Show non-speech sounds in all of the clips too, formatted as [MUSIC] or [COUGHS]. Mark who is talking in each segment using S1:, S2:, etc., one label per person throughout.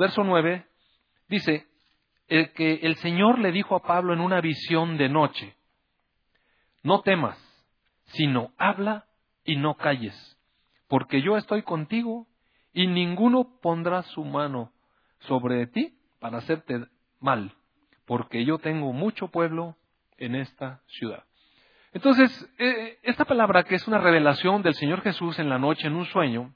S1: verso 9, dice, el que el Señor le dijo a Pablo en una visión de noche, no temas, sino habla y no calles, porque yo estoy contigo y ninguno pondrá su mano sobre ti para hacerte mal, porque yo tengo mucho pueblo en esta ciudad. Entonces, eh, esta palabra que es una revelación del Señor Jesús en la noche, en un sueño,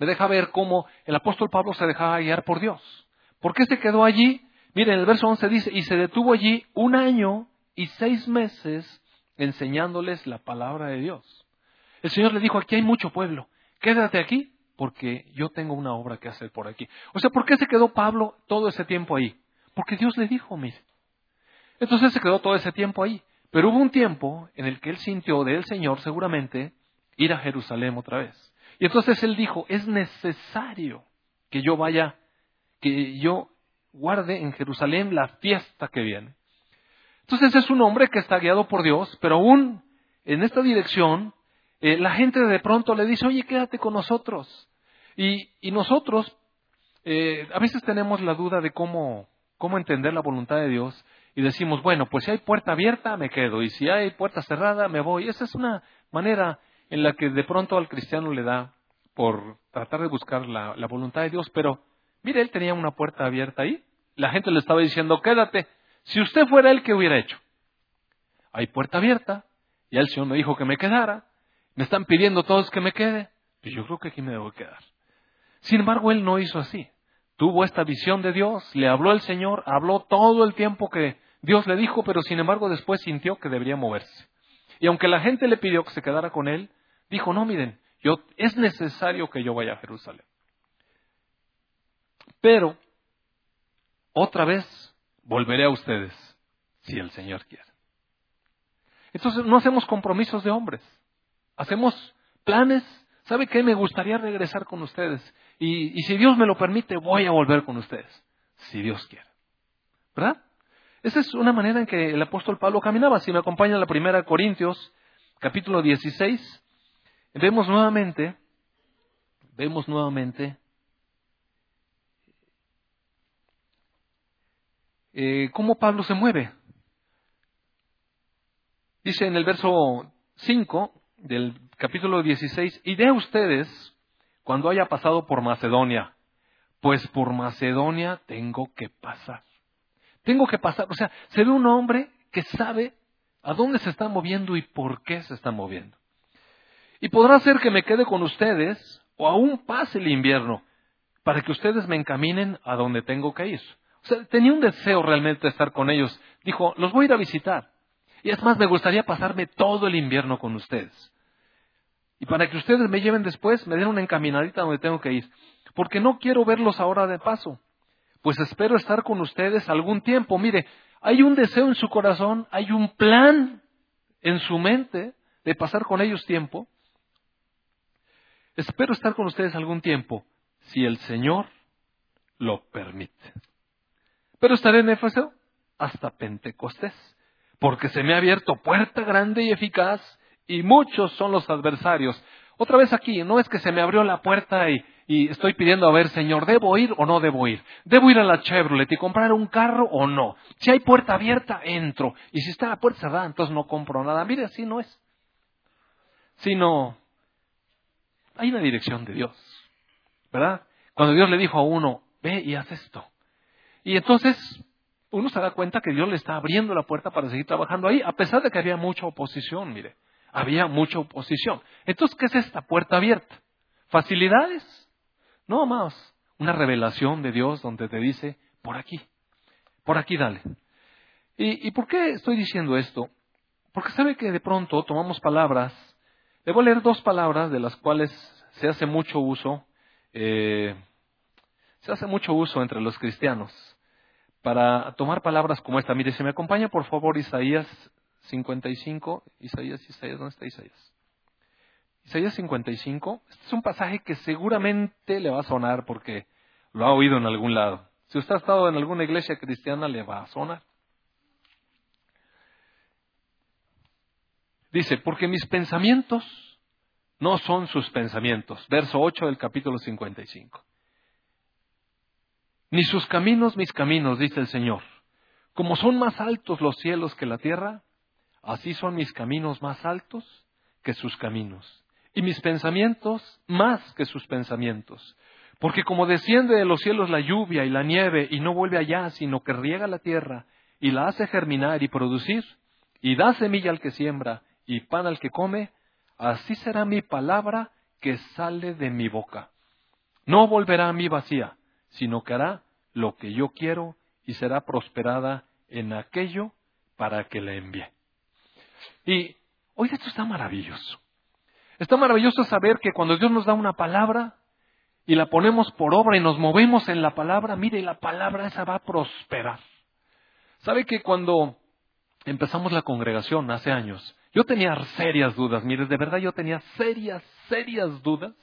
S1: me deja ver cómo el apóstol Pablo se dejaba guiar por Dios. ¿Por qué se quedó allí? Miren, el verso 11 dice, y se detuvo allí un año y seis meses enseñándoles la palabra de Dios. El Señor le dijo, aquí hay mucho pueblo, quédate aquí porque yo tengo una obra que hacer por aquí. O sea, ¿por qué se quedó Pablo todo ese tiempo ahí? Porque Dios le dijo, mire. Entonces se quedó todo ese tiempo ahí. Pero hubo un tiempo en el que él sintió del Señor seguramente ir a Jerusalén otra vez. Y entonces él dijo, es necesario que yo vaya, que yo guarde en Jerusalén la fiesta que viene. Entonces es un hombre que está guiado por Dios, pero aún en esta dirección, eh, la gente de pronto le dice, oye, quédate con nosotros. Y, nosotros eh, a veces tenemos la duda de cómo, cómo entender la voluntad de Dios y decimos, bueno, pues si hay puerta abierta, me quedo, y si hay puerta cerrada, me voy. Esa es una manera en la que de pronto al cristiano le da por tratar de buscar la, voluntad de Dios, pero mire, él tenía una puerta abierta ahí. La gente le estaba diciendo, quédate. Si usted fuera él, ¿qué hubiera hecho? Hay puerta abierta, y el Señor me dijo que me quedara. Me están pidiendo todos que me quede. Pues yo creo que aquí me debo quedar. Sin embargo, él no hizo así tuvo esta visión de Dios, le habló el Señor, habló todo el tiempo que Dios le dijo, pero sin embargo después sintió que debería moverse. Y aunque la gente le pidió que se quedara con él, dijo, no, miren, yo, es necesario que yo vaya a Jerusalén. Pero, otra vez, volveré a ustedes, si el Señor quiere. Entonces, no hacemos compromisos de hombres, hacemos planes. ¿Sabe qué? Me gustaría regresar con ustedes. Y, si Dios me lo permite, voy a volver con ustedes, si Dios quiere. ¿Verdad? Esa es una manera en que el apóstol Pablo caminaba. Si me acompaña la primera Corintios, capítulo 16, vemos nuevamente, vemos nuevamente eh, cómo Pablo se mueve. Dice en el verso 5 del capítulo 16, y de ustedes cuando haya pasado por Macedonia, pues por Macedonia tengo que pasar. Tengo que pasar, o sea, se ve un hombre que sabe a dónde se está moviendo y por qué se está moviendo. Y podrá ser que me quede con ustedes o aún pase el invierno para que ustedes me encaminen a donde tengo que ir. O sea, tenía un deseo realmente de estar con ellos. Dijo, los voy a ir a visitar. Y es más, me gustaría pasarme todo el invierno con ustedes. Y para que ustedes me lleven después, me den una encaminadita donde tengo que ir. Porque no quiero verlos ahora de paso. Pues espero estar con ustedes algún tiempo. Mire, hay un deseo en su corazón, hay un plan en su mente de pasar con ellos tiempo. Espero estar con ustedes algún tiempo, si el Señor lo permite. Pero estaré en Éfeso hasta Pentecostés, porque se me ha abierto puerta grande y eficaz y muchos son los adversarios. Otra vez aquí, no es que se me abrió la puerta y, estoy pidiendo a ver, Señor, ¿debo ir o no debo ir? ¿Debo ir a la Chevrolet y comprar un carro o no? Si hay puerta abierta, entro. Y si está la puerta cerrada, entonces no compro nada. Mire, así no es. Sino, hay una dirección de Dios. ¿Verdad? Cuando Dios le dijo a uno, ve y haz esto. Y entonces uno se da cuenta que Dios le está abriendo la puerta para seguir trabajando ahí, a pesar de que había mucha oposición, mire había mucha oposición. Entonces, ¿qué es esta puerta abierta? ¿Facilidades? No, más. Una revelación de Dios donde te dice, por aquí, por aquí dale. ¿Y, por qué estoy diciendo esto? Porque sabe que de pronto tomamos palabras, a leer dos palabras de las cuales se hace mucho uso, eh, se hace mucho uso entre los cristianos para tomar palabras como esta. Mire, si me acompaña por favor Isaías 55, Isaías, Isaías, ¿dónde está Isaías? Isaías 55, este es un pasaje que seguramente le va a sonar porque lo ha oído en algún lado. Si usted ha estado en alguna iglesia cristiana, le va a sonar. Dice, porque mis pensamientos no son sus pensamientos. Verso 8 del capítulo 55. Ni sus caminos mis caminos, dice el Señor. Como son más altos los cielos que la tierra, así son mis caminos más altos que sus caminos, y mis pensamientos más que sus pensamientos. Porque como desciende de los cielos la lluvia y la nieve y no vuelve allá, sino que riega la tierra y la hace germinar y producir, y da semilla al que siembra y pan al que come, así será mi palabra que sale de mi boca. No volverá a mí vacía, sino que hará lo que yo quiero y será prosperada en aquello para que la envíe. Y hoy esto está maravilloso. Está maravilloso saber que cuando Dios nos da una palabra y la ponemos por obra y nos movemos en la palabra, mire, la palabra esa va a prosperar. ¿Sabe que cuando empezamos la congregación hace años, yo tenía serias dudas, mire, de verdad yo tenía serias, serias dudas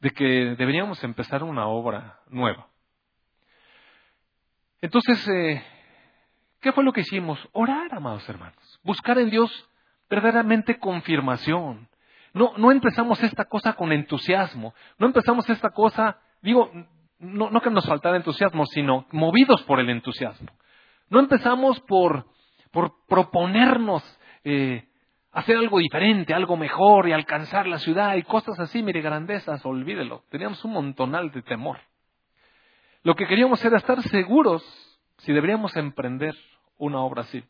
S1: de que deberíamos empezar una obra nueva. Entonces, eh, ¿qué fue lo que hicimos? Orar, amados hermanos. Buscar en Dios verdaderamente confirmación. No, no empezamos esta cosa con entusiasmo. No empezamos esta cosa, digo, no, no que nos faltara entusiasmo, sino movidos por el entusiasmo. No empezamos por, por proponernos eh, hacer algo diferente, algo mejor y alcanzar la ciudad y cosas así, mire, grandezas, olvídelo. Teníamos un montonal de temor. Lo que queríamos era estar seguros si deberíamos emprender una obra así.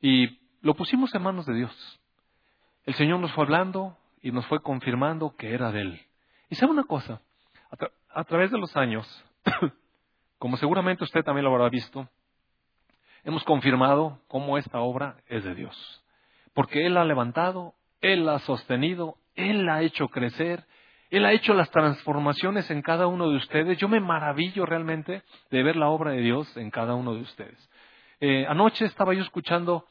S1: Y lo pusimos en manos de Dios. El Señor nos fue hablando y nos fue confirmando que era de Él. Y sabe una cosa, a, a través de los años, [COUGHS] como seguramente usted también lo habrá visto, hemos confirmado cómo esta obra es de Dios. Porque Él ha levantado, Él ha sostenido, Él ha hecho crecer, Él ha hecho las transformaciones en cada uno de ustedes. Yo me maravillo realmente de ver la obra de Dios en cada uno de ustedes. Eh, anoche estaba yo escuchando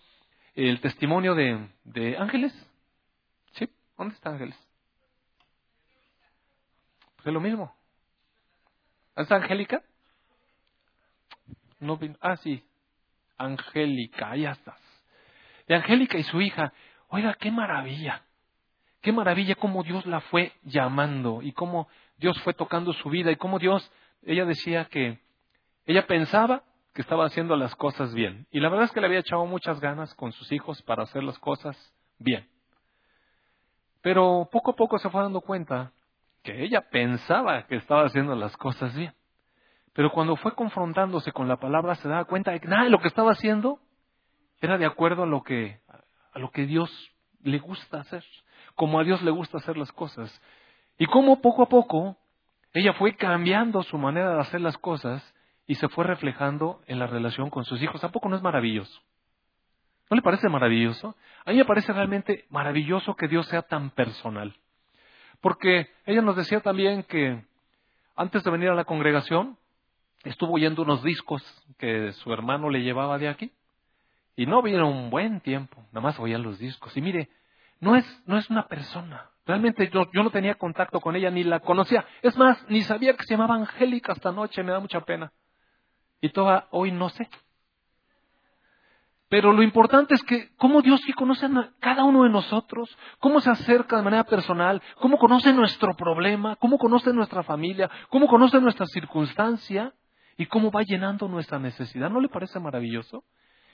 S1: el testimonio de, Ángeles. ¿Sí? ¿Dónde está Ángeles? Pues es lo mismo. ¿Está Angélica? Ah, sí. Angélica, ya estás. De Angélica y su hija, oiga, qué maravilla. Qué maravilla cómo Dios la fue llamando y cómo Dios fue tocando su vida y cómo Dios, ella decía que ella pensaba que estaba haciendo las cosas bien. Y la verdad es que le había echado muchas ganas con sus hijos para hacer las cosas bien. Pero poco a poco se fue dando cuenta que ella pensaba que estaba haciendo las cosas bien. Pero cuando fue confrontándose con la palabra se daba cuenta de que nada de lo que estaba haciendo era de acuerdo a lo que a lo que Dios le gusta hacer, como a Dios le gusta hacer las cosas. Y como poco a poco ella fue cambiando su manera de hacer las cosas y se fue reflejando en la relación con sus hijos. Tampoco no es maravilloso. ¿No le parece maravilloso? A mí me parece realmente maravilloso que Dios sea tan personal. Porque ella nos decía también que antes de venir a la congregación, estuvo oyendo unos discos que su hermano le llevaba de aquí. Y no vieron un buen tiempo, nada más oían los discos. Y mire, no es, no es una persona. Realmente yo, yo no tenía contacto con ella, ni la conocía. Es más, ni sabía que se llamaba Angélica hasta anoche, me da mucha pena. Y toda hoy no sé. Pero lo importante es que cómo Dios sí conoce a cada uno de nosotros, cómo se acerca de manera personal, cómo conoce nuestro problema, cómo conoce nuestra familia, cómo conoce nuestra circunstancia y cómo va llenando nuestra necesidad. ¿No le parece maravilloso?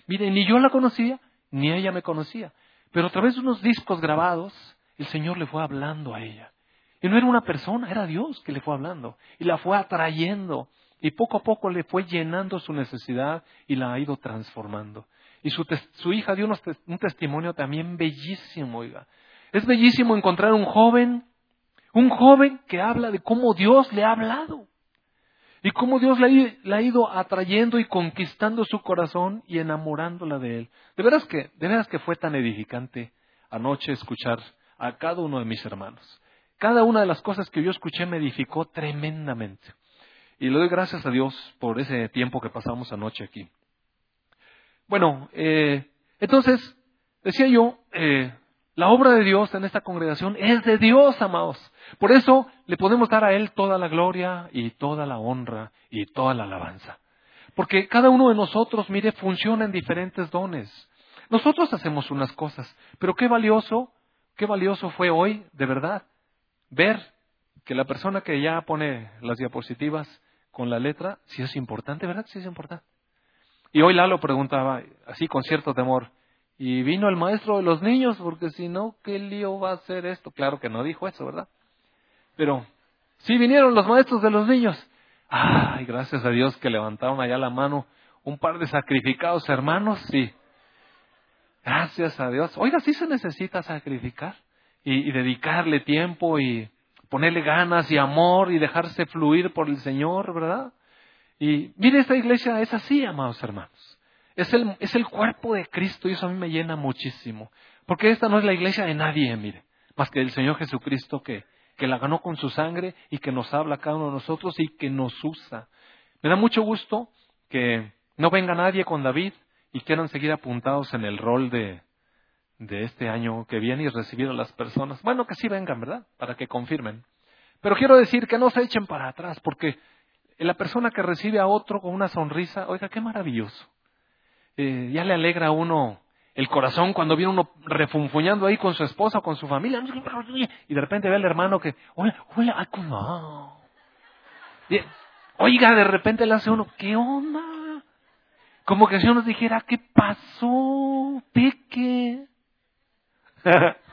S1: Mire, ni yo la conocía, ni ella me conocía. Pero a través de unos discos grabados, el Señor le fue hablando a ella. Y no era una persona, era Dios que le fue hablando. Y la fue atrayendo. Y poco a poco le fue llenando su necesidad y la ha ido transformando. Y su, su hija dio un testimonio también bellísimo, oiga. Es bellísimo encontrar un joven, un joven que habla de cómo Dios le ha hablado. Y cómo Dios la, ha ido atrayendo y conquistando su corazón y enamorándola de Él. De veras que, de veras que fue tan edificante anoche escuchar a cada uno de mis hermanos. Cada una de las cosas que yo escuché me edificó tremendamente. Y le doy gracias a Dios por ese tiempo que pasamos anoche aquí. Bueno, eh, entonces, decía yo, eh, la obra de Dios en esta congregación es de Dios, amados. Por eso le podemos dar a Él toda la gloria y toda la honra y toda la alabanza. Porque cada uno de nosotros, mire, funciona en diferentes dones. Nosotros hacemos unas cosas, pero qué valioso, qué valioso fue hoy, de verdad, ver que la persona que ya pone las diapositivas, con la letra, sí es importante, ¿verdad? Sí es importante. Y hoy Lalo preguntaba, así con cierto temor, ¿y vino el maestro de los niños? Porque si no, ¿qué lío va a hacer esto? Claro que no dijo eso, ¿verdad? Pero sí vinieron los maestros de los niños. Ay, gracias a Dios que levantaron allá la mano un par de sacrificados hermanos, sí. Gracias a Dios. Oiga, sí se necesita sacrificar y, y dedicarle tiempo y ponerle ganas y amor y dejarse fluir por el Señor, ¿verdad? Y mire, esta iglesia es así, amados hermanos. Es el, es el cuerpo de Cristo y eso a mí me llena muchísimo. Porque esta no es la iglesia de nadie, mire, más que del Señor Jesucristo que, que la ganó con su sangre y que nos habla cada uno de nosotros y que nos usa. Me da mucho gusto que no venga nadie con David y quieran seguir apuntados en el rol de, de este año que viene y recibir a las personas. Bueno, que sí vengan, ¿verdad? Para que confirmen. Pero quiero decir que no se echen para atrás, porque la persona que recibe a otro con una sonrisa, oiga, qué maravilloso. Eh, ya le alegra a uno el corazón cuando viene uno refunfuñando ahí con su esposa o con su familia. Y de repente ve al hermano que, hola, hola, ¿cómo? Oiga, de repente le hace uno, ¿qué onda? Como que si uno dijera, ¿qué pasó? Peque. [LAUGHS]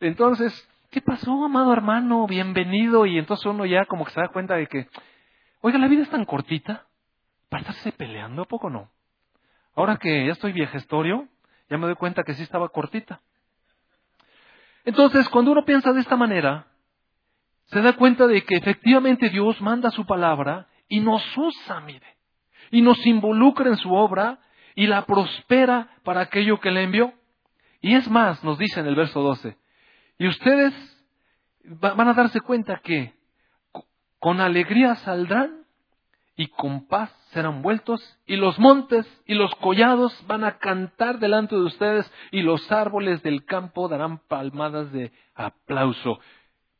S1: Entonces, ¿qué pasó, amado hermano? Bienvenido. Y entonces uno ya como que se da cuenta de que, oiga, la vida es tan cortita para estarse peleando, ¿a poco no? Ahora que ya estoy viejestorio, ya me doy cuenta que sí estaba cortita. Entonces, cuando uno piensa de esta manera, se da cuenta de que efectivamente Dios manda su palabra y nos usa, mire, y nos involucra en su obra y la prospera para aquello que le envió. Y es más, nos dice en el verso 12, y ustedes van a darse cuenta que con alegría saldrán y con paz serán vueltos, y los montes y los collados van a cantar delante de ustedes, y los árboles del campo darán palmadas de aplauso,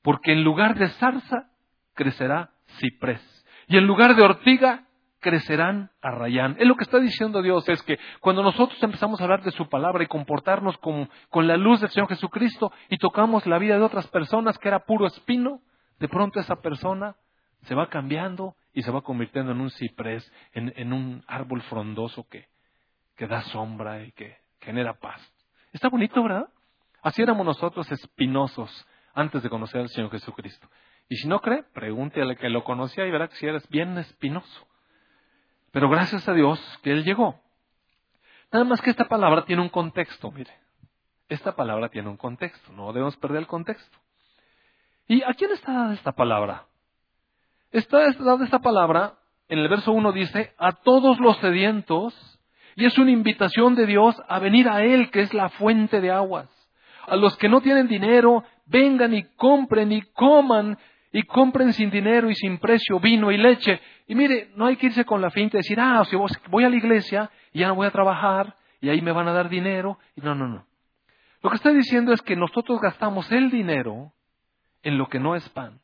S1: porque en lugar de zarza crecerá ciprés, y en lugar de ortiga crecerán arrayán. Es lo que está diciendo Dios, es que cuando nosotros empezamos a hablar de su palabra y comportarnos con, con la luz del Señor Jesucristo y tocamos la vida de otras personas que era puro espino, de pronto esa persona se va cambiando y se va convirtiendo en un ciprés, en, un árbol frondoso que, que da sombra y que genera paz. Está bonito, ¿verdad? Así éramos nosotros espinosos antes de conocer al Señor Jesucristo. Y si no cree, pregúntele que lo conocía y verá que si eres bien espinoso. Pero gracias a Dios que Él llegó. Nada más que esta palabra tiene un contexto, mire. Esta palabra tiene un contexto, no debemos perder el contexto. ¿Y a quién está dada esta palabra? Está dada esta palabra, en el verso 1 dice, a todos los sedientos, y es una invitación de Dios a venir a Él, que es la fuente de aguas. A los que no tienen dinero, vengan y compren y coman y compren sin dinero y sin precio vino y leche. Y mire, no hay que irse con la finta de decir, ah, si voy a la iglesia ya no voy a trabajar y ahí me van a dar dinero. No, no, no. Lo que está diciendo es que nosotros gastamos el dinero en lo que no es pan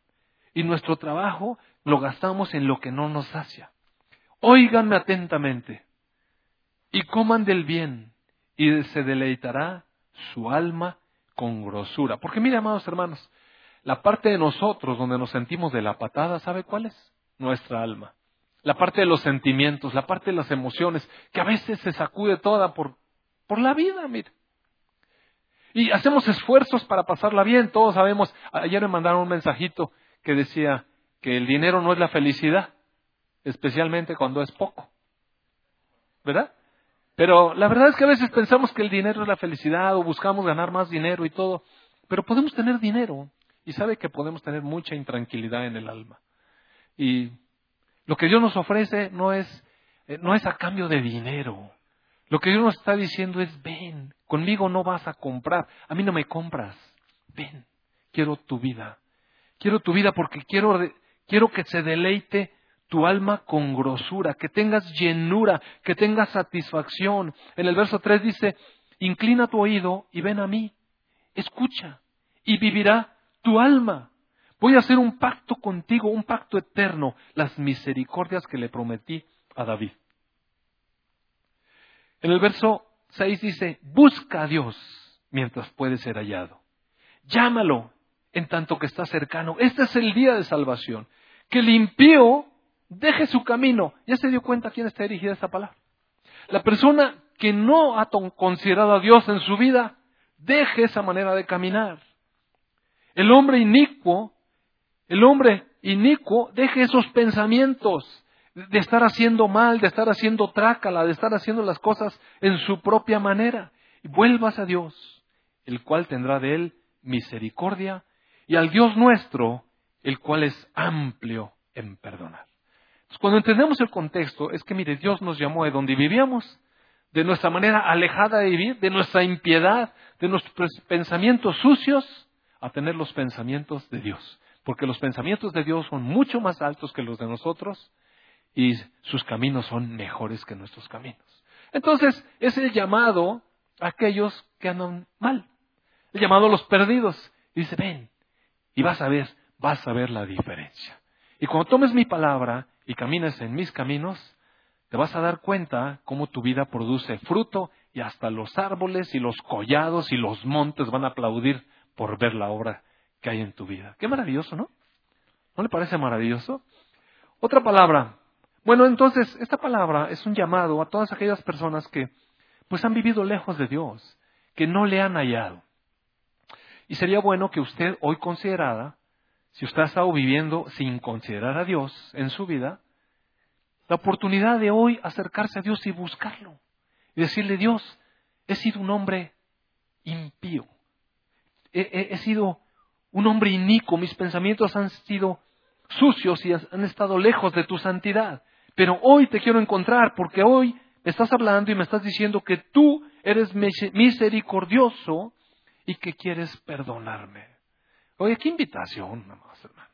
S1: y nuestro trabajo lo gastamos en lo que no nos sacia. Óiganme atentamente y coman del bien y se deleitará su alma con grosura. Porque mire, amados hermanos, la parte de nosotros donde nos sentimos de la patada, ¿sabe cuál es? Nuestra alma. La parte de los sentimientos, la parte de las emociones, que a veces se sacude toda por, por la vida, mire. Y hacemos esfuerzos para pasarla bien, todos sabemos. Ayer me mandaron un mensajito que decía que el dinero no es la felicidad, especialmente cuando es poco. ¿Verdad? Pero la verdad es que a veces pensamos que el dinero es la felicidad o buscamos ganar más dinero y todo. Pero podemos tener dinero y sabe que podemos tener mucha intranquilidad en el alma. Y lo que Dios nos ofrece no es, eh, no es a cambio de dinero. Lo que Dios nos está diciendo es, ven, conmigo no vas a comprar, a mí no me compras, ven, quiero tu vida. Quiero tu vida porque quiero, quiero que se deleite tu alma con grosura, que tengas llenura, que tengas satisfacción. En el verso 3 dice, inclina tu oído y ven a mí, escucha, y vivirá tu alma. Voy a hacer un pacto contigo, un pacto eterno, las misericordias que le prometí a David. En el verso 6 dice, busca a Dios mientras puede ser hallado. Llámalo en tanto que está cercano. Este es el día de salvación. Que el impío deje su camino. ¿Ya se dio cuenta a quién está dirigida esta palabra? La persona que no ha considerado a Dios en su vida, deje esa manera de caminar. El hombre inicuo, el hombre inicuo, deje esos pensamientos de estar haciendo mal, de estar haciendo trácala, de estar haciendo las cosas en su propia manera. Y vuelvas a Dios, el cual tendrá de él misericordia, y al Dios nuestro, el cual es amplio en perdonar. cuando entendemos el contexto, es que mire, Dios nos llamó de donde vivíamos, de nuestra manera alejada de vivir, de nuestra impiedad, de nuestros pensamientos sucios, a tener los pensamientos de Dios. Porque los pensamientos de Dios son mucho más altos que los de nosotros y sus caminos son mejores que nuestros caminos. Entonces, es el llamado a aquellos que andan mal. El llamado a los perdidos. Y dice, ven, y vas a ver, vas a ver la diferencia. Y cuando tomes mi palabra y camines en mis caminos, te vas a dar cuenta cómo tu vida produce fruto y hasta los árboles y los collados y los montes van a aplaudir por ver la obra que hay en tu vida. Qué maravilloso, ¿no? ¿No le parece maravilloso? Otra palabra. Bueno, entonces, esta palabra es un llamado a todas aquellas personas que pues han vivido lejos de Dios, que no le han hallado. Y sería bueno que usted hoy considerara, si usted ha estado viviendo sin considerar a Dios en su vida, la oportunidad de hoy acercarse a Dios y buscarlo. Y decirle, Dios, he sido un hombre impío. He, sido un hombre inico. Mis pensamientos han sido sucios y han estado lejos de tu santidad. Pero hoy te quiero encontrar porque hoy me estás hablando y me estás diciendo que tú eres misericordioso y que quieres perdonarme. Oye, qué invitación, hermanos.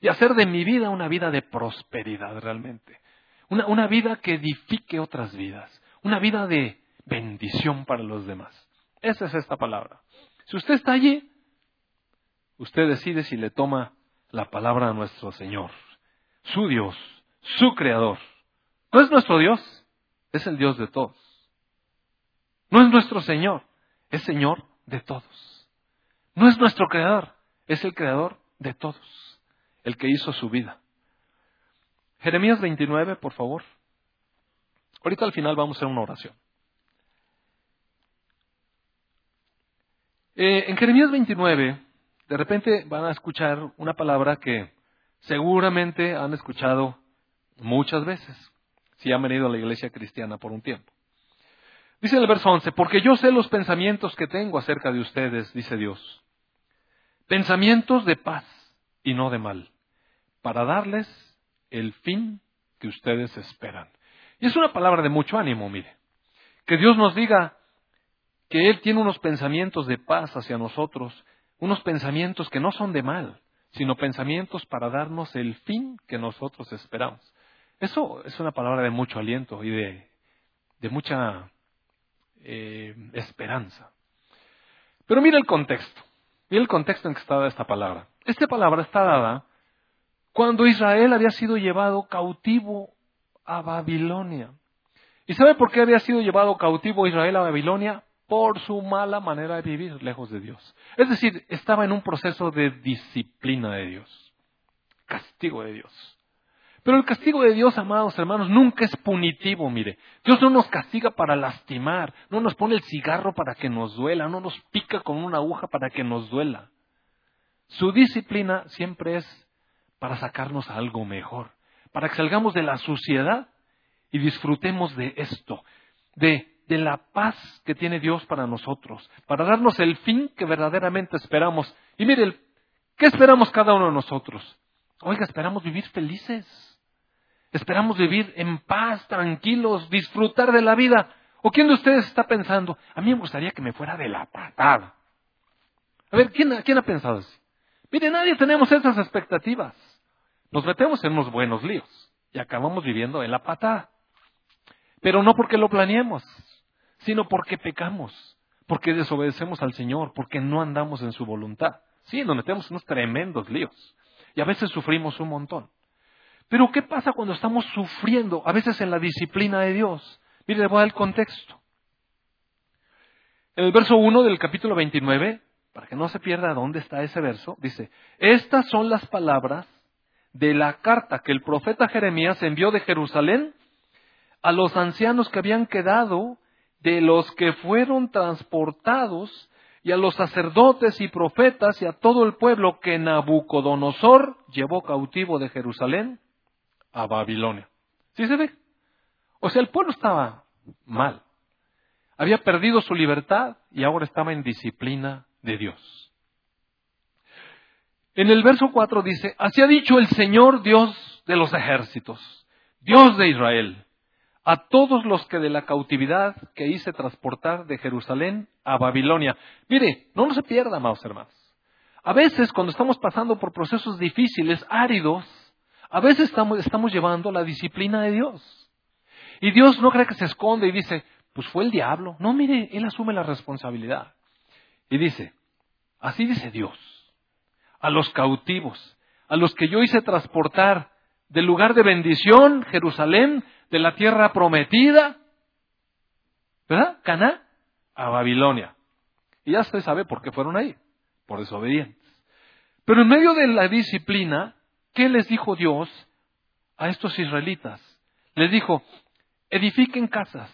S1: Y hacer de mi vida una vida de prosperidad realmente. Una, una vida que edifique otras vidas. Una vida de bendición para los demás. Esa es esta palabra. Si usted está allí, usted decide si le toma la palabra a nuestro Señor, su Dios, su Creador. No es nuestro Dios, es el Dios de todos. No es nuestro Señor, es Señor de todos. No es nuestro Creador, es el Creador de todos, el que hizo su vida. Jeremías 29, por favor. Ahorita al final vamos a hacer una oración. Eh, en Jeremías 29, de repente van a escuchar una palabra que seguramente han escuchado muchas veces, si han venido a la iglesia cristiana por un tiempo. Dice el verso 11, porque yo sé los pensamientos que tengo acerca de ustedes, dice Dios. Pensamientos de paz y no de mal, para darles el fin que ustedes esperan. Y es una palabra de mucho ánimo, mire. Que Dios nos diga que Él tiene unos pensamientos de paz hacia nosotros, unos pensamientos que no son de mal, sino pensamientos para darnos el fin que nosotros esperamos. Eso es una palabra de mucho aliento y de, de mucha eh, esperanza. Pero mira el contexto. Mira el contexto en que está dada esta palabra. Esta palabra está dada cuando Israel había sido llevado cautivo a Babilonia. ¿Y sabe por qué había sido llevado cautivo Israel a Babilonia? Por su mala manera de vivir lejos de Dios. Es decir, estaba en un proceso de disciplina de Dios, castigo de Dios. Pero el castigo de Dios, amados hermanos, nunca es punitivo, mire. Dios no nos castiga para lastimar, no nos pone el cigarro para que nos duela, no nos pica con una aguja para que nos duela. Su disciplina siempre es para sacarnos algo mejor, para que salgamos de la suciedad y disfrutemos de esto, de, de la paz que tiene Dios para nosotros, para darnos el fin que verdaderamente esperamos. Y mire, ¿qué esperamos cada uno de nosotros? Oiga, esperamos vivir felices. Esperamos vivir en paz, tranquilos, disfrutar de la vida. ¿O quién de ustedes está pensando? A mí me gustaría que me fuera de la patada. A ver, ¿quién, ha pensado así? Mire, nadie tenemos esas expectativas. Nos metemos en unos buenos líos y acabamos viviendo en la patada. Pero no porque lo planeemos, sino porque pecamos, porque desobedecemos al Señor, porque no andamos en su voluntad. Sí, nos metemos en unos tremendos líos y a veces sufrimos un montón. Pero ¿qué pasa cuando estamos sufriendo, a veces en la disciplina de Dios? Mire, le voy a dar el contexto. En el verso 1 del capítulo 29, para que no se pierda dónde está ese verso, dice, estas son las palabras de la carta que el profeta Jeremías envió de Jerusalén a los ancianos que habían quedado de los que fueron transportados y a los sacerdotes y profetas y a todo el pueblo que Nabucodonosor llevó cautivo de Jerusalén a Babilonia. ¿Sí se ve? O sea, el pueblo estaba mal. Había perdido su libertad y ahora estaba en disciplina de Dios. En el verso 4 dice, así ha dicho el Señor Dios de los ejércitos, Dios de Israel a todos los que de la cautividad que hice transportar de Jerusalén a Babilonia. Mire, no se pierda, amados hermanos. A veces, cuando estamos pasando por procesos difíciles, áridos, a veces estamos, llevando la disciplina de Dios. Y Dios no cree que se esconde y dice, pues fue el diablo. No, mire, Él asume la responsabilidad. Y dice, así dice Dios, a los cautivos, a los que yo hice transportar del lugar de bendición, Jerusalén, de la tierra prometida, ¿verdad? Caná, a Babilonia. Y ya usted sabe por qué fueron ahí, por desobedientes. Pero en medio de la disciplina, ¿qué les dijo Dios a estos israelitas? Les dijo, edifiquen casas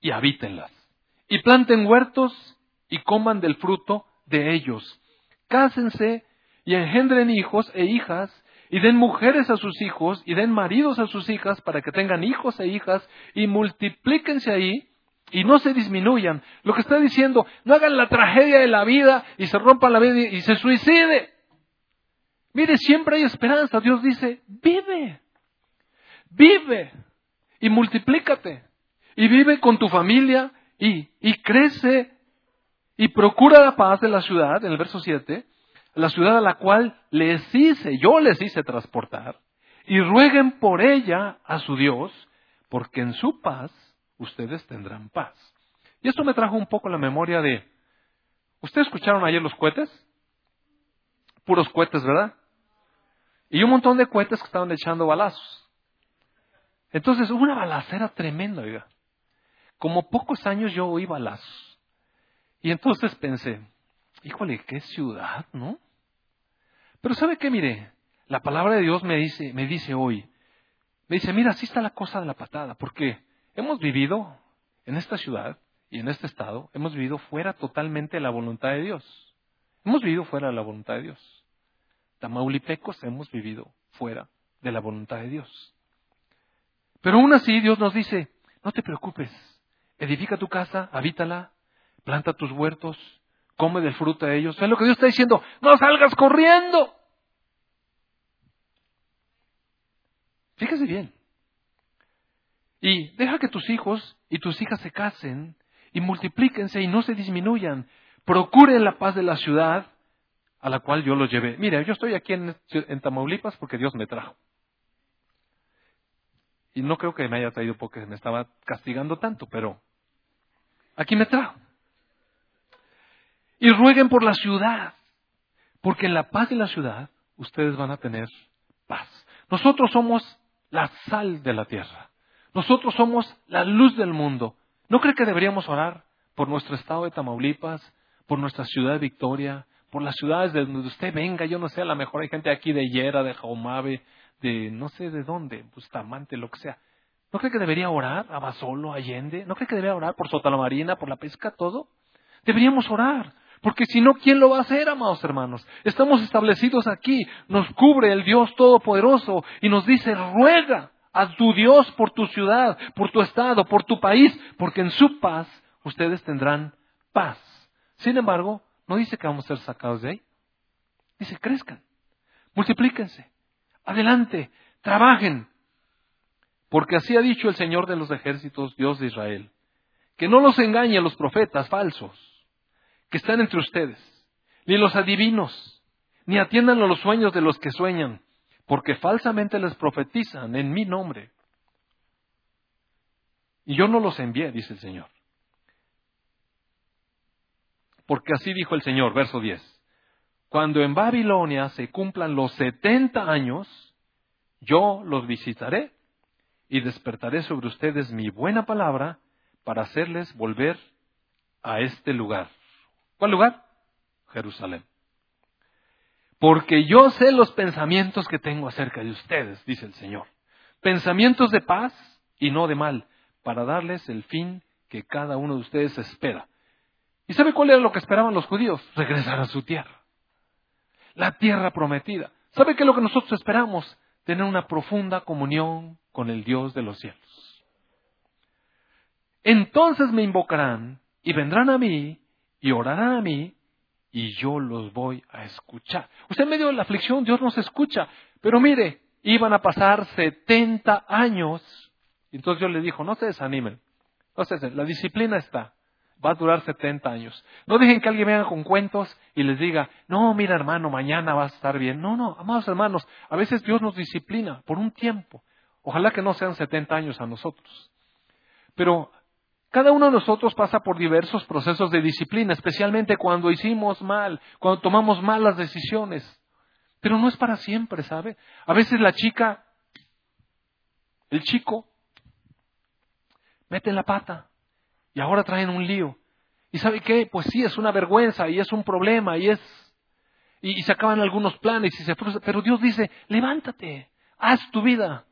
S1: y habítenlas, y planten huertos y coman del fruto de ellos. Cásense y engendren hijos e hijas y den mujeres a sus hijos y den maridos a sus hijas para que tengan hijos e hijas y multiplíquense ahí y no se disminuyan. Lo que está diciendo, no hagan la tragedia de la vida y se rompan la vida y se suicide. Mire, siempre hay esperanza. Dios dice, vive, vive y multiplícate y vive con tu familia y, y crece y procura la paz de la ciudad, en el verso 7, la ciudad a la cual les hice, yo les hice transportar, y rueguen por ella a su Dios, porque en su paz ustedes tendrán paz. Y esto me trajo un poco la memoria de, ¿ustedes escucharon ayer los cohetes? Puros cohetes, ¿verdad? Y un montón de cohetes que estaban echando balazos. Entonces hubo una balacera tremenda. Como pocos años yo oí balazos. Y entonces pensé, híjole, qué ciudad, ¿no? Pero ¿sabe qué? Mire, la palabra de Dios me dice, me dice hoy, me dice, mira, así está la cosa de la patada, porque hemos vivido en esta ciudad y en este estado, hemos vivido fuera totalmente de la voluntad de Dios. Hemos vivido fuera de la voluntad de Dios. Tamaulipecos hemos vivido fuera de la voluntad de Dios. Pero aún así Dios nos dice, no te preocupes, edifica tu casa, habítala, planta tus huertos, come del fruto de ellos. Es lo que Dios está diciendo, no salgas corriendo. Fíjese bien. Y deja que tus hijos y tus hijas se casen y multiplíquense y no se disminuyan. Procuren la paz de la ciudad a la cual yo los llevé. Mire, yo estoy aquí en, en Tamaulipas porque Dios me trajo. Y no creo que me haya traído porque me estaba castigando tanto, pero aquí me trajo y rueguen por la ciudad, porque en la paz de la ciudad ustedes van a tener paz. Nosotros somos la sal de la tierra. Nosotros somos la luz del mundo. ¿No cree que deberíamos orar por nuestro estado de Tamaulipas, por nuestra ciudad de Victoria, por las ciudades de donde usted venga? Yo no sé, a lo mejor hay gente aquí de Yera, de Jaumabe, de no sé de dónde, Bustamante, lo que sea. ¿No cree que debería orar a Basolo, Allende? ¿No cree que debería orar por Sotalamarina, por la pesca, todo? Deberíamos orar porque si no, ¿quién lo va a hacer, amados hermanos? Estamos establecidos aquí, nos cubre el Dios Todopoderoso y nos dice, ruega a tu Dios por tu ciudad, por tu estado, por tu país, porque en su paz ustedes tendrán paz. Sin embargo, no dice que vamos a ser sacados de ahí. Dice, crezcan, multiplíquense, adelante, trabajen. Porque así ha dicho el Señor de los ejércitos, Dios de Israel, que no los engañe a los profetas falsos que están entre ustedes, ni los adivinos, ni atiendan a los sueños de los que sueñan, porque falsamente les profetizan en mi nombre. Y yo no los envié, dice el Señor. Porque así dijo el Señor, verso 10. Cuando en Babilonia se cumplan los setenta años, yo los visitaré y despertaré sobre ustedes mi buena palabra para hacerles volver a este lugar. ¿Cuál lugar? Jerusalén. Porque yo sé los pensamientos que tengo acerca de ustedes, dice el Señor. Pensamientos de paz y no de mal, para darles el fin que cada uno de ustedes espera. ¿Y sabe cuál era lo que esperaban los judíos? Regresar a su tierra. La tierra prometida. ¿Sabe qué es lo que nosotros esperamos? Tener una profunda comunión con el Dios de los cielos. Entonces me invocarán y vendrán a mí y orarán a mí y yo los voy a escuchar. Usted en medio de la aflicción Dios nos escucha, pero mire, iban a pasar 70 años. Entonces Dios le dijo, no se desanimen, no se la disciplina está, va a durar 70 años. No dejen que alguien venga con cuentos y les diga, no, mira hermano, mañana vas a estar bien. No, no, amados hermanos, a veces Dios nos disciplina por un tiempo. Ojalá que no sean 70 años a nosotros. Pero cada uno de nosotros pasa por diversos procesos de disciplina, especialmente cuando hicimos mal, cuando tomamos malas decisiones. Pero no es para siempre, ¿sabe? A veces la chica, el chico, mete la pata y ahora traen un lío. ¿Y sabe qué? Pues sí, es una vergüenza y es un problema y es... Y, se acaban algunos planes y se frustra. Pero Dios dice, levántate, haz tu vida,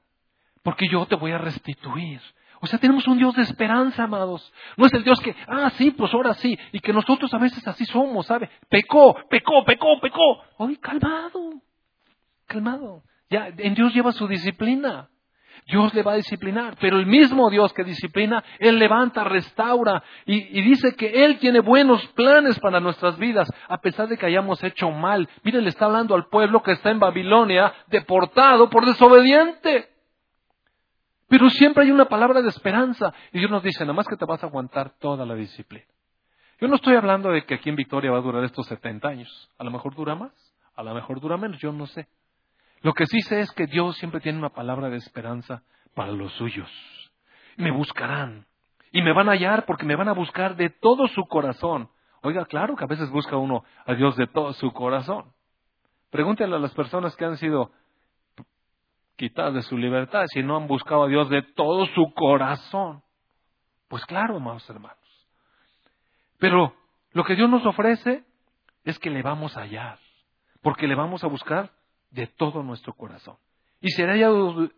S1: porque yo te voy a restituir. O sea, tenemos un Dios de esperanza, amados. No es el Dios que, ah, sí, pues ahora sí. Y que nosotros a veces así somos, ¿sabe? Pecó, pecó, pecó, pecó. Oye, calmado, calmado. Ya, en Dios lleva su disciplina. Dios le va a disciplinar, pero el mismo Dios que disciplina, Él levanta, restaura y, dice que Él tiene buenos planes para nuestras vidas, a pesar de que hayamos hecho mal. Mire, le está hablando al pueblo que está en Babilonia, deportado por desobediente. Pero siempre hay una palabra de esperanza. Y Dios nos dice, nada más que te vas a aguantar toda la disciplina. Yo no estoy hablando de que aquí en Victoria va a durar estos 70 años. A lo mejor dura más, a lo mejor dura menos, yo no sé. Lo que sí sé es que Dios siempre tiene una palabra de esperanza para los suyos. Me buscarán y me van a hallar porque me van a buscar de todo su corazón. Oiga, claro que a veces busca uno a Dios de todo su corazón. Pregúntele a las personas que han sido quitadas de su libertad si no han buscado a Dios de todo su corazón. Pues claro, amados hermanos. Pero lo que Dios nos ofrece es que le vamos a hallar, porque le vamos a buscar de todo nuestro corazón. Y seré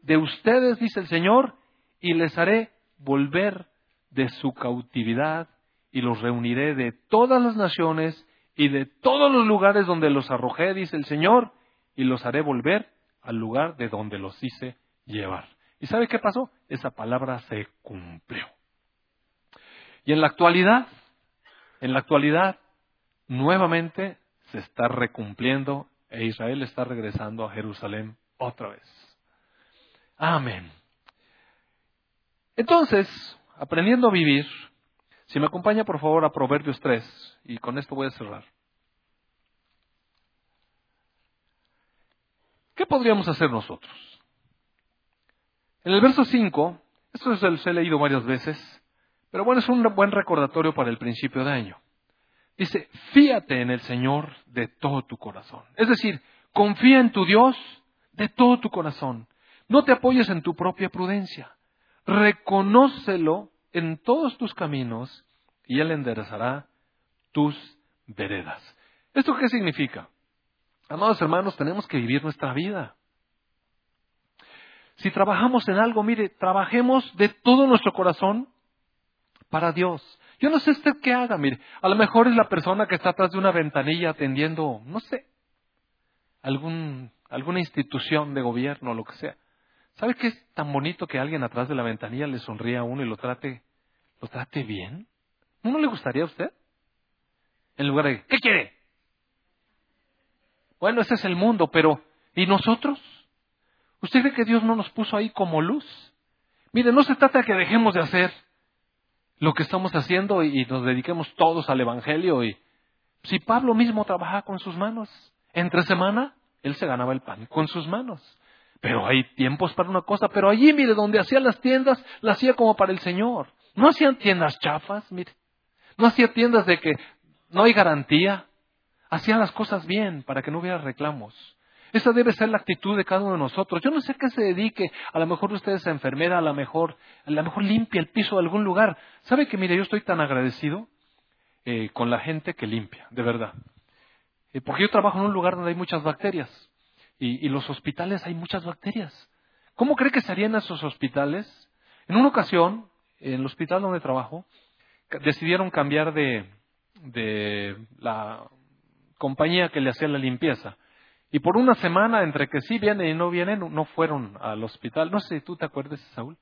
S1: de ustedes, dice el Señor, y les haré volver de su cautividad y los reuniré de todas las naciones y de todos los lugares donde los arrojé, dice el Señor, y los haré volver al lugar de donde los hice llevar. ¿Y sabe qué pasó? Esa palabra se cumplió. Y en la actualidad, en la actualidad, nuevamente se está recumpliendo e Israel está regresando a Jerusalén otra vez. Amén. Entonces, aprendiendo a vivir, si me acompaña por favor a Proverbios 3, y con esto voy a cerrar. ¿Qué podríamos hacer nosotros? En el verso 5, esto se he leído varias veces, pero bueno, es un buen recordatorio para el principio de año. Dice, fíate en el Señor de todo tu corazón. Es decir, confía en tu Dios de todo tu corazón. No te apoyes en tu propia prudencia. Reconócelo en todos tus caminos y Él enderezará tus veredas. ¿Esto qué significa? Amados hermanos, tenemos que vivir nuestra vida. Si trabajamos en algo, mire, trabajemos de todo nuestro corazón para Dios. Yo no sé usted qué haga, mire, a lo mejor es la persona que está atrás de una ventanilla atendiendo, no sé, algún, alguna institución de gobierno, lo que sea. ¿Sabe qué es tan bonito que alguien atrás de la ventanilla le sonríe a uno y lo trate, lo trate bien? ¿No le gustaría a usted? En lugar de, ¿qué quiere? Bueno, ese es el mundo, pero ¿y nosotros? ¿Usted cree que Dios no nos puso ahí como luz? Mire, no se trata de que dejemos de hacer lo que estamos haciendo y nos dediquemos todos al Evangelio. Y si Pablo mismo trabajaba con sus manos, entre semana él se ganaba el pan con sus manos. Pero hay tiempos para una cosa, pero allí, mire, donde hacía las tiendas, las hacía como para el Señor. No hacían tiendas chafas, mire. No hacía tiendas de que no hay garantía hacía las cosas bien para que no hubiera reclamos. Esa debe ser la actitud de cada uno de nosotros. Yo no sé qué se dedique. A lo mejor usted es enfermera, a lo mejor, a lo mejor limpia el piso de algún lugar. ¿Sabe que, mire, yo estoy tan agradecido eh, con la gente que limpia, de verdad. Eh, porque yo trabajo en un lugar donde hay muchas bacterias. Y, y los hospitales hay muchas bacterias. ¿Cómo cree que serían esos hospitales? En una ocasión, en el hospital donde trabajo, decidieron cambiar de, de la compañía que le hacía la limpieza. Y por una semana, entre que sí vienen y no vienen, no fueron al hospital. No sé si tú te acuerdas, Saúl.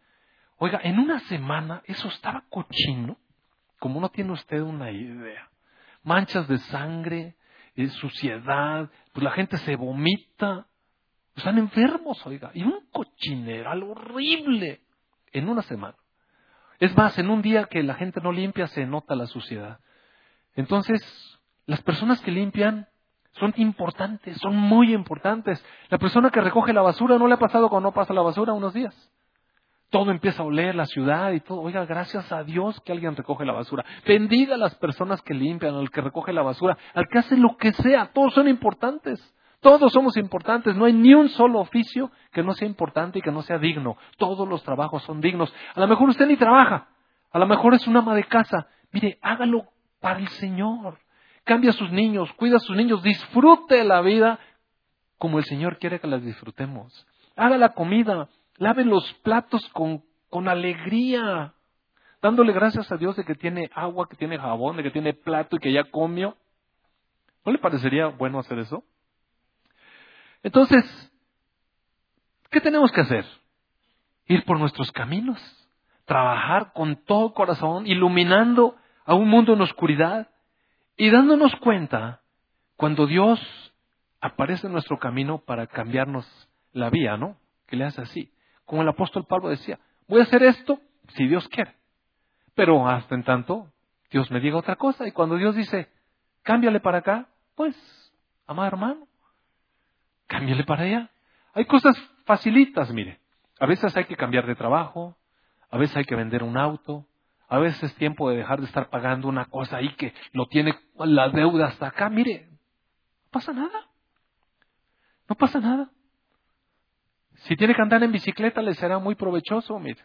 S1: Oiga, en una semana eso estaba cochino, como no tiene usted una idea. Manchas de sangre, eh, suciedad, pues la gente se vomita. Están enfermos, oiga. Y un cochineral horrible en una semana. Es más, en un día que la gente no limpia se nota la suciedad. Entonces, las personas que limpian son importantes, son muy importantes. La persona que recoge la basura no le ha pasado cuando no pasa la basura unos días. Todo empieza a oler la ciudad y todo. Oiga, gracias a Dios que alguien recoge la basura. Bendiga a las personas que limpian, al que recoge la basura, al que hace lo que sea. Todos son importantes. Todos somos importantes. No hay ni un solo oficio que no sea importante y que no sea digno. Todos los trabajos son dignos. A lo mejor usted ni trabaja. A lo mejor es una ama de casa. Mire, hágalo para el Señor. Cambia a sus niños, cuida a sus niños, disfrute la vida como el Señor quiere que las disfrutemos. Haga la comida, lave los platos con, con alegría, dándole gracias a Dios de que tiene agua, que tiene jabón, de que tiene plato y que ya comió. ¿No le parecería bueno hacer eso? Entonces, ¿qué tenemos que hacer? Ir por nuestros caminos, trabajar con todo corazón, iluminando a un mundo en oscuridad y dándonos cuenta cuando Dios aparece en nuestro camino para cambiarnos la vía, ¿no? Que le hace así. Como el apóstol Pablo decía, voy a hacer esto si Dios quiere. Pero hasta en tanto, Dios me diga otra cosa. Y cuando Dios dice, cámbiale para acá, pues, amado hermano, cámbiale para allá. Hay cosas facilitas, mire. A veces hay que cambiar de trabajo, a veces hay que vender un auto, a veces es tiempo de dejar de estar pagando una cosa ahí que lo tiene la deuda hasta acá. Mire, no pasa nada. No pasa nada. Si tiene que andar en bicicleta le será muy provechoso, mire.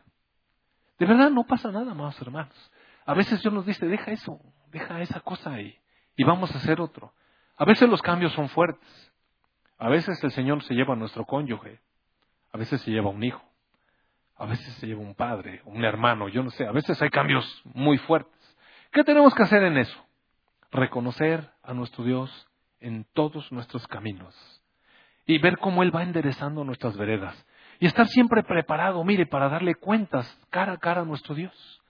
S1: De verdad no pasa nada, amados hermanos. A veces Dios nos dice, deja eso, deja esa cosa ahí y vamos a hacer otro. A veces los cambios son fuertes. A veces el Señor se lleva a nuestro cónyuge, a veces se lleva a un hijo, a veces se lleva un padre, un hermano, yo no sé, a veces hay cambios muy fuertes. ¿Qué tenemos que hacer en eso? Reconocer a nuestro Dios en todos nuestros caminos y ver cómo Él va enderezando nuestras veredas y estar siempre preparado, mire, para darle cuentas cara a cara a nuestro Dios,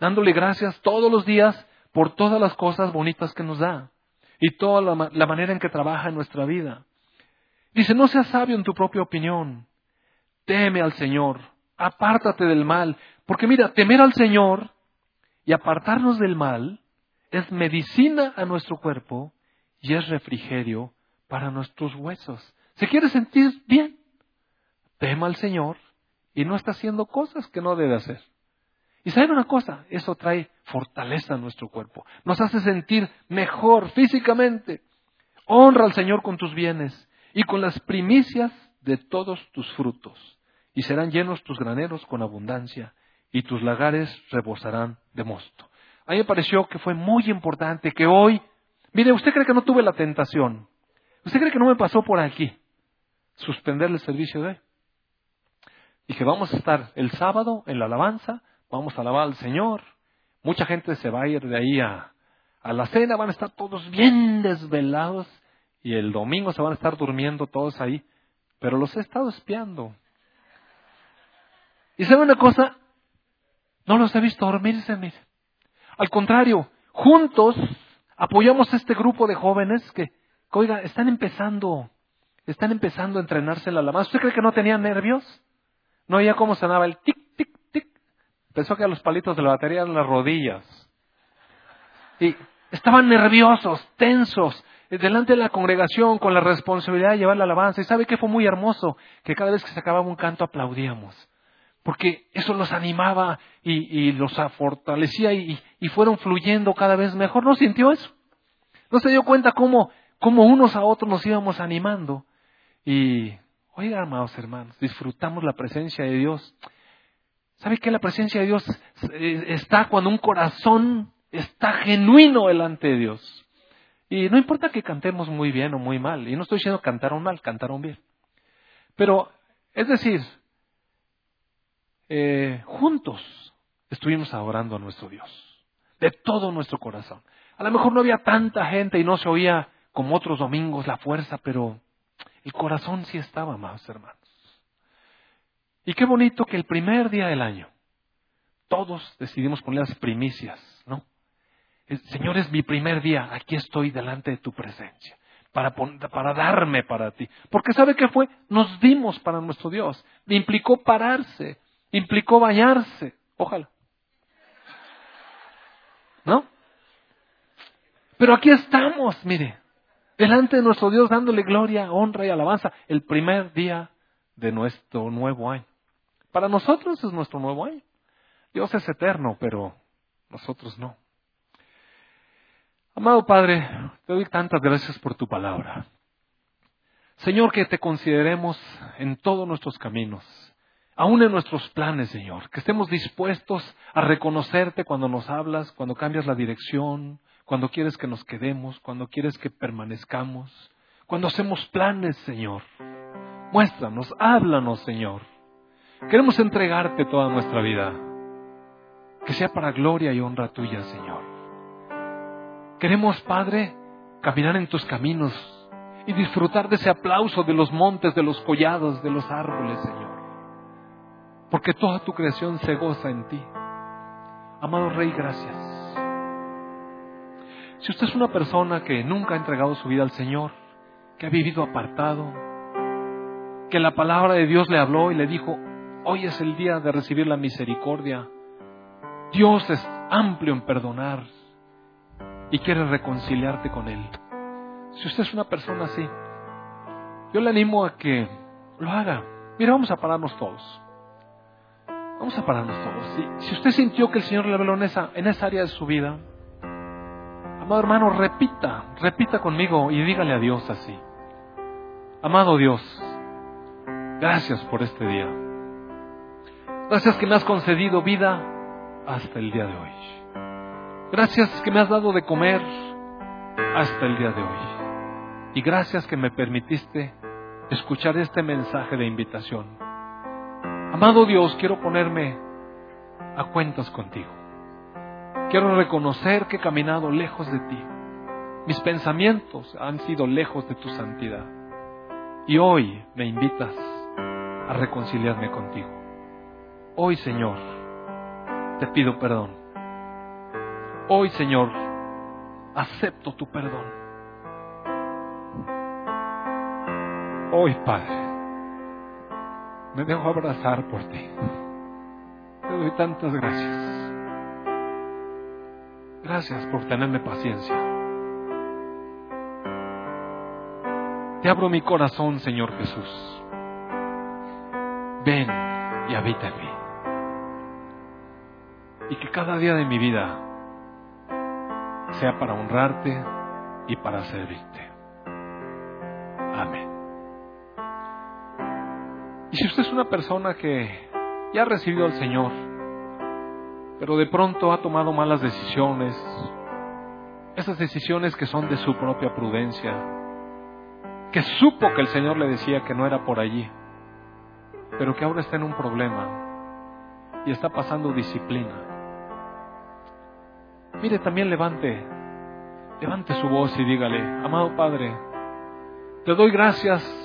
S1: dándole gracias todos los días por todas las cosas bonitas que nos da y toda la, la manera en que trabaja en nuestra vida. Dice, no seas sabio en tu propia opinión. Teme al Señor. Apártate del mal. Porque mira, temer al Señor y apartarnos del mal es medicina a nuestro cuerpo y es refrigerio para nuestros huesos. ¿Se quiere sentir bien? Tema al Señor y no está haciendo cosas que no debe hacer. Y saben una cosa, eso trae fortaleza a nuestro cuerpo, nos hace sentir mejor físicamente. Honra al Señor con tus bienes y con las primicias de todos tus frutos, y serán llenos tus graneros con abundancia, y tus lagares rebosarán de mosto. A mí me pareció que fue muy importante que hoy, mire, usted cree que no tuve la tentación, usted cree que no me pasó por aquí suspender el servicio de hoy. Dije, vamos a estar el sábado en la alabanza, vamos a alabar al Señor, mucha gente se va a ir de ahí a, a la cena, van a estar todos bien desvelados, y el domingo se van a estar durmiendo todos ahí, pero los he estado espiando. Y sabe una cosa, no los he visto dormirse, mire. Al contrario, juntos apoyamos a este grupo de jóvenes que, oiga, están empezando, están empezando a entrenarse en la alabanza. ¿Usted cree que no tenían nervios? No oía cómo sonaba el tic, tic, tic. Pensó que a los palitos de la batería eran las rodillas. Y estaban nerviosos, tensos, delante de la congregación con la responsabilidad de llevar la alabanza. Y sabe que fue muy hermoso que cada vez que se acababa un canto aplaudíamos. Porque eso los animaba y, los fortalecía y, y, fueron fluyendo cada vez mejor. ¿No sintió eso? ¿No se dio cuenta cómo, cómo unos a otros nos íbamos animando? Y, oiga, amados hermanos, disfrutamos la presencia de Dios. ¿Sabe que la presencia de Dios está cuando un corazón está genuino delante de Dios? Y no importa que cantemos muy bien o muy mal, y no estoy diciendo cantaron mal, cantaron bien. Pero, es decir, eh, juntos estuvimos adorando a nuestro Dios, de todo nuestro corazón. A lo mejor no había tanta gente y no se oía como otros domingos la fuerza, pero el corazón sí estaba más, hermanos. Y qué bonito que el primer día del año todos decidimos poner las primicias, ¿no? Señor, es mi primer día, aquí estoy delante de tu presencia, para, para darme para ti. Porque ¿sabe qué fue? Nos dimos para nuestro Dios. Implicó pararse, implicó bañarse, ojalá. ¿No? Pero aquí estamos, mire, delante de nuestro Dios dándole gloria, honra y alabanza el primer día de nuestro nuevo año. Para nosotros es nuestro nuevo año. Dios es eterno, pero nosotros no. Amado Padre, te doy tantas gracias por tu palabra. Señor, que te consideremos en todos nuestros caminos, aún en nuestros planes, Señor, que estemos dispuestos a reconocerte cuando nos hablas, cuando cambias la dirección, cuando quieres que nos quedemos, cuando quieres que permanezcamos, cuando hacemos planes, Señor. Muéstranos, háblanos, Señor. Queremos entregarte toda nuestra vida, que sea para gloria y honra tuya, Señor. Queremos, Padre, caminar en tus caminos y disfrutar de ese aplauso de los montes, de los collados, de los árboles, Señor. Porque toda tu creación se goza en ti. Amado Rey, gracias. Si usted es una persona que nunca ha entregado su vida al Señor, que ha vivido apartado, que la palabra de Dios le habló y le dijo, hoy es el día de recibir la misericordia, Dios es amplio en perdonar, y quieres reconciliarte con Él. Si usted es una persona así, yo le animo a que lo haga. Mira, vamos a pararnos todos. Vamos a pararnos todos. Si, usted sintió que el Señor le habló en esa, en esa área de su vida, amado hermano, repita, repita conmigo y dígale a Dios así. Amado Dios, gracias por este día. Gracias que me has concedido vida hasta el día de hoy. Gracias que me has dado de comer hasta el día de hoy. Y gracias que me permitiste escuchar este mensaje de invitación. Amado Dios, quiero ponerme a cuentas contigo. Quiero reconocer que he caminado lejos de ti. Mis pensamientos han sido lejos de tu santidad. Y hoy me invitas a reconciliarme contigo. Hoy, Señor, te pido perdón Hoy, Señor, acepto tu perdón. Hoy, Padre, me dejo abrazar por ti. Te doy tantas gracias. Gracias por tenerme paciencia. Te abro mi corazón, Señor Jesús. Ven y habita en mí. Y que cada día de mi vida sea para honrarte y para servirte. Si usted es una persona que ya ha recibido al Señor, pero de pronto ha tomado malas decisiones, esas decisiones que son de su propia prudencia, que supo que el Señor le decía que no era por allí, pero que ahora está en un problema y está pasando disciplina. Mire, también levante, levante su voz y dígale, amado Padre, te doy gracias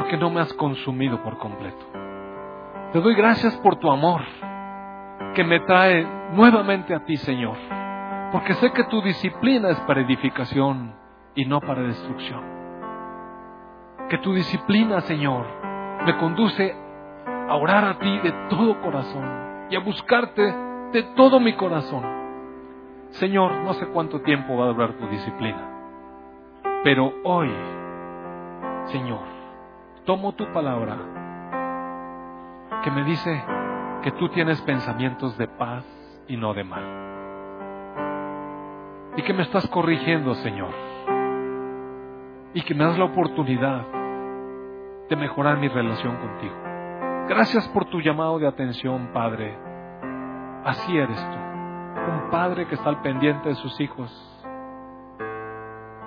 S1: porque no me has consumido por completo. Te doy gracias por tu amor que me trae nuevamente a ti, Señor, porque sé que tu disciplina es para edificación y no para destrucción. Que tu disciplina, Señor, me conduce a orar a ti de todo corazón y a buscarte de todo mi corazón. Señor, no sé cuánto tiempo va a durar tu disciplina, pero hoy, Señor, tomo tu palabra que me dice que tú tienes pensamientos de paz y no de mal. Y que me estás corrigiendo, Señor. Y que me das la oportunidad de mejorar mi relación contigo. Gracias por tu llamado de atención, Padre. Así eres tú un padre que está al pendiente de sus hijos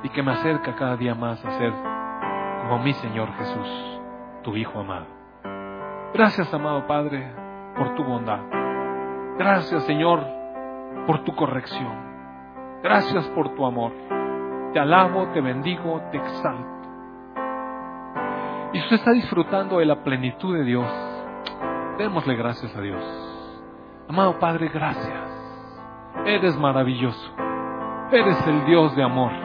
S1: y que me acerca cada día más a ser como mi Señor Jesús, tu Hijo amado. Gracias, amado Padre, por tu bondad. Gracias, Señor, por tu corrección. Gracias por tu amor. Te alabo, te bendigo, te exalto. Y usted está disfrutando de la plenitud de Dios. Démosle gracias a Dios. Amado Padre, gracias. Eres maravilloso. Eres el Dios de amor.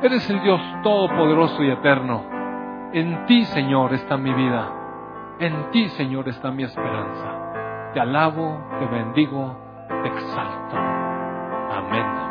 S1: Eres el Dios todopoderoso y eterno. En ti, Señor, está mi vida. En ti, Señor, está mi esperanza. Te alabo, te bendigo, te exalto. Amén.